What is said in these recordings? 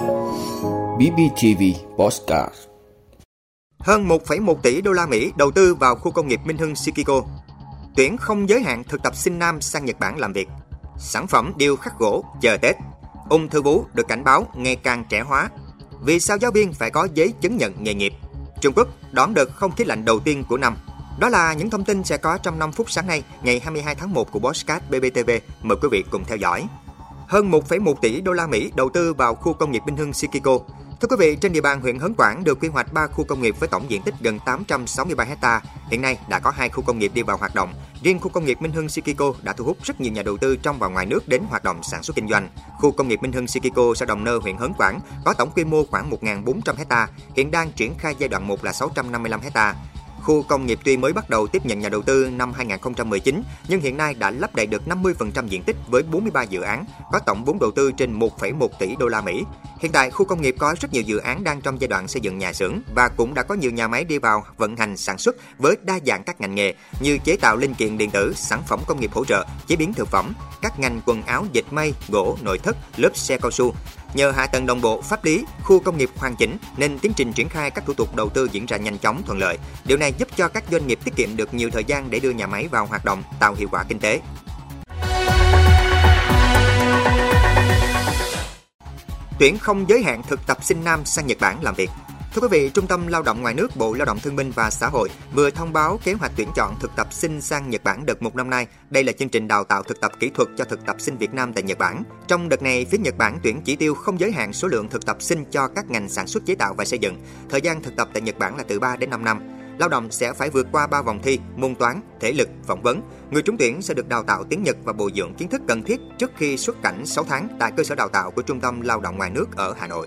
BBTV Postcard Hơn 1,1 tỷ đô la Mỹ đầu tư vào khu công nghiệp Minh Hưng Shikiko. Tuyển không giới hạn thực tập sinh nam sang Nhật Bản làm việc. Sản phẩm điêu khắc gỗ chờ Tết. Ung thư vú được cảnh báo ngày càng trẻ hóa. Vì sao giáo viên phải có giấy chứng nhận nghề nghiệp? Trung Quốc đón đợt không khí lạnh đầu tiên của năm. Đó là những thông tin sẽ có trong 5 phút sáng nay, ngày 22 tháng 1 của Bosscat BBTV. Mời quý vị cùng theo dõi. Hơn 1,1 tỷ đô la Mỹ đầu tư vào khu công nghiệp Minh Hưng Sikiko. Thưa quý vị, trên địa bàn huyện Hớn Quản được quy hoạch 3 khu công nghiệp với tổng diện tích gần 863 ha. Hiện nay đã có hai khu công nghiệp đi vào hoạt động. Riêng khu công nghiệp Minh Hưng Sikiko đã thu hút rất nhiều nhà đầu tư trong và ngoài nước đến hoạt động sản xuất kinh doanh. Khu công nghiệp Minh Hưng Sikiko xã Đồng Nơ, huyện Hớn Quản có tổng quy mô khoảng 1.400 ha, hiện đang triển khai giai đoạn 1 là 655 ha. Khu công nghiệp tuy mới bắt đầu tiếp nhận nhà đầu tư năm 2019, nhưng hiện nay đã lấp đầy được 50% diện tích với 43 dự án, có tổng vốn đầu tư trên 1,1 tỷ đô la Mỹ. Hiện tại, khu công nghiệp có rất nhiều dự án đang trong giai đoạn xây dựng nhà xưởng và cũng đã có nhiều nhà máy đi vào vận hành sản xuất với đa dạng các ngành nghề như chế tạo linh kiện điện tử, sản phẩm công nghiệp hỗ trợ, chế biến thực phẩm, các ngành quần áo, dệt may, gỗ, nội thất, lớp xe cao su. Nhờ hạ tầng đồng bộ, pháp lý, khu công nghiệp hoàn chỉnh nên tiến trình triển khai các thủ tục đầu tư diễn ra nhanh chóng thuận lợi. Điều này giúp cho các doanh nghiệp tiết kiệm được nhiều thời gian để đưa nhà máy vào hoạt động, tạo hiệu quả kinh tế. Tuyển không giới hạn thực tập sinh nam sang Nhật Bản làm việc. Thưa quý vị, Trung tâm Lao động Ngoài nước Bộ Lao động Thương binh và Xã hội vừa thông báo kế hoạch tuyển chọn thực tập sinh sang Nhật Bản đợt một năm nay. Đây là chương trình đào tạo thực tập kỹ thuật cho thực tập sinh Việt Nam tại Nhật Bản. Trong đợt này, phía Nhật Bản tuyển chỉ tiêu không giới hạn số lượng thực tập sinh cho các ngành sản xuất chế tạo và xây dựng. Thời gian thực tập tại Nhật Bản là từ 3 đến 5 năm. Lao động sẽ phải vượt qua 3 vòng thi, môn toán, thể lực, phỏng vấn. Người trúng tuyển sẽ được đào tạo tiếng Nhật và bồi dưỡng kiến thức cần thiết trước khi xuất cảnh 6 tháng tại cơ sở đào tạo của Trung tâm Lao động Ngoài nước ở Hà Nội.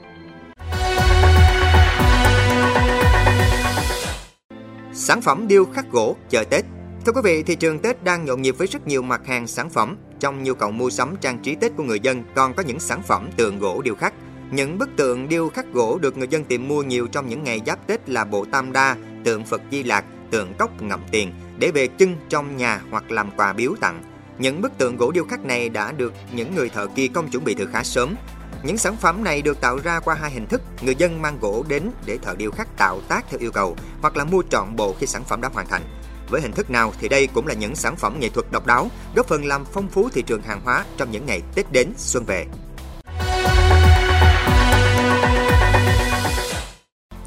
Sản phẩm điêu khắc gỗ chờ Tết Thưa quý vị, thị trường Tết đang nhộn nhịp với rất nhiều mặt hàng sản phẩm. Trong nhu cầu mua sắm trang trí Tết của người dân còn có những sản phẩm tượng gỗ điêu khắc. Những bức tượng điêu khắc gỗ được người dân tìm mua nhiều trong những ngày giáp Tết là bộ Tam Đa, tượng Phật Di Lạc, tượng cốc ngậm tiền để về trưng trong nhà hoặc làm quà biếu tặng. Những bức tượng gỗ điêu khắc này đã được những người thợ kỳ công chuẩn bị từ khá sớm. Những sản phẩm này được tạo ra qua hai hình thức, người dân mang gỗ đến để thợ điêu khắc tạo tác theo yêu cầu hoặc là mua trọn bộ khi sản phẩm đã hoàn thành. Với hình thức nào thì đây cũng là những sản phẩm nghệ thuật độc đáo, góp phần làm phong phú thị trường hàng hóa trong những ngày Tết đến xuân về.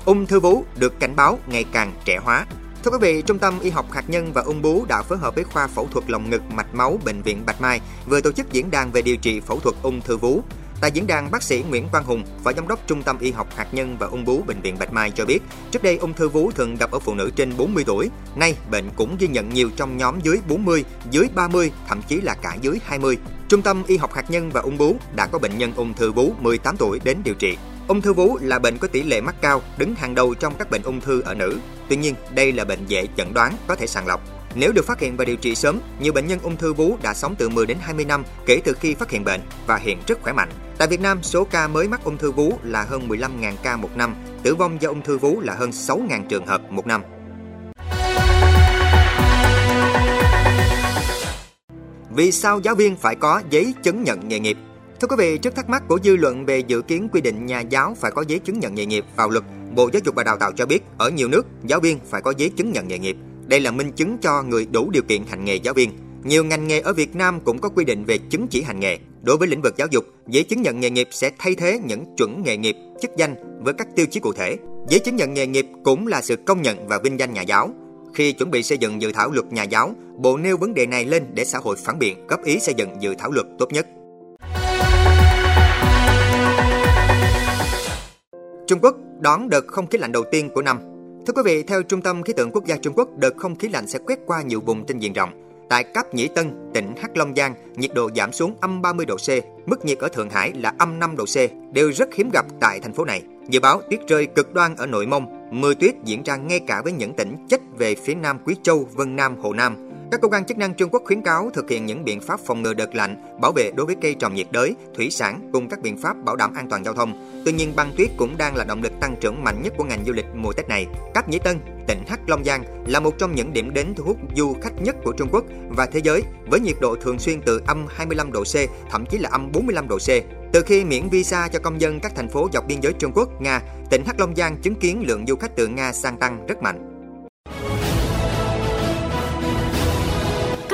Ung thư vú được cảnh báo ngày càng trẻ hóa. Thưa quý vị, Trung tâm Y học hạt nhân và ung bú đã phối hợp với khoa phẫu thuật lồng ngực mạch máu bệnh viện Bạch Mai vừa tổ chức diễn đàn về điều trị phẫu thuật ung thư vú. Tại diễn đàn, bác sĩ Nguyễn văn Hùng, Phó Giám đốc Trung tâm Y học hạt nhân và ung bướu Bệnh viện Bạch Mai cho biết, trước đây ung thư vú thường gặp ở phụ nữ trên 40 tuổi. Nay, bệnh cũng ghi nhận nhiều trong nhóm dưới 40, dưới 30, thậm chí là cả dưới 20. Trung tâm Y học hạt nhân và ung bướu đã có bệnh nhân ung thư vú 18 tuổi đến điều trị. Ung thư vú là bệnh có tỷ lệ mắc cao, đứng hàng đầu trong các bệnh ung thư ở nữ. Tuy nhiên, đây là bệnh dễ chẩn đoán, có thể sàng lọc. Nếu được phát hiện và điều trị sớm, nhiều bệnh nhân ung thư vú đã sống từ 10 đến 20 năm kể từ khi phát hiện bệnh và hiện rất khỏe mạnh. Tại Việt Nam, số ca mới mắc ung thư vú là hơn 15.000 ca một năm, tử vong do ung thư vú là hơn 6.000 trường hợp một năm. Vì sao giáo viên phải có giấy chứng nhận nghề nghiệp? Thưa quý vị, trước thắc mắc của dư luận về dự kiến quy định nhà giáo phải có giấy chứng nhận nghề nghiệp vào luật, Bộ Giáo dục và Đào tạo cho biết ở nhiều nước giáo viên phải có giấy chứng nhận nghề nghiệp. Đây là minh chứng cho người đủ điều kiện hành nghề giáo viên. Nhiều ngành nghề ở Việt Nam cũng có quy định về chứng chỉ hành nghề. Đối với lĩnh vực giáo dục, giấy chứng nhận nghề nghiệp sẽ thay thế những chuẩn nghề nghiệp, chức danh với các tiêu chí cụ thể. Giấy chứng nhận nghề nghiệp cũng là sự công nhận và vinh danh nhà giáo. Khi chuẩn bị xây dựng dự thảo luật nhà giáo, Bộ nêu vấn đề này lên để xã hội phản biện, góp ý xây dựng dự thảo luật tốt nhất. Trung Quốc đón đợt không khí lạnh đầu tiên của năm. Thưa quý vị, theo Trung tâm Khí tượng Quốc gia Trung Quốc, đợt không khí lạnh sẽ quét qua nhiều vùng trên diện rộng. Tại Cáp Nhĩ Tân, tỉnh Hắc Long Giang, nhiệt độ giảm xuống âm 30 độ C, mức nhiệt ở Thượng Hải là âm 5 độ C, đều rất hiếm gặp tại thành phố này. Dự báo tuyết rơi cực đoan ở Nội Mông, mưa tuyết diễn ra ngay cả với những tỉnh chết về phía nam Quý Châu, Vân Nam, Hồ Nam. Các cơ quan chức năng Trung Quốc khuyến cáo thực hiện những biện pháp phòng ngừa đợt lạnh, bảo vệ đối với cây trồng nhiệt đới, thủy sản cùng các biện pháp bảo đảm an toàn giao thông. Tuy nhiên, băng tuyết cũng đang là động lực tăng trưởng mạnh nhất của ngành du lịch mùa Tết này. Cáp Nhĩ Tân, tỉnh Hắc Long Giang là một trong những điểm đến thu hút du khách nhất của Trung Quốc và thế giới với nhiệt độ thường xuyên từ âm 25 độ C, thậm chí là âm 45 độ C. Từ khi miễn visa cho công dân các thành phố dọc biên giới Trung Quốc, Nga, tỉnh Hắc Long Giang chứng kiến lượng du khách từ Nga sang tăng rất mạnh.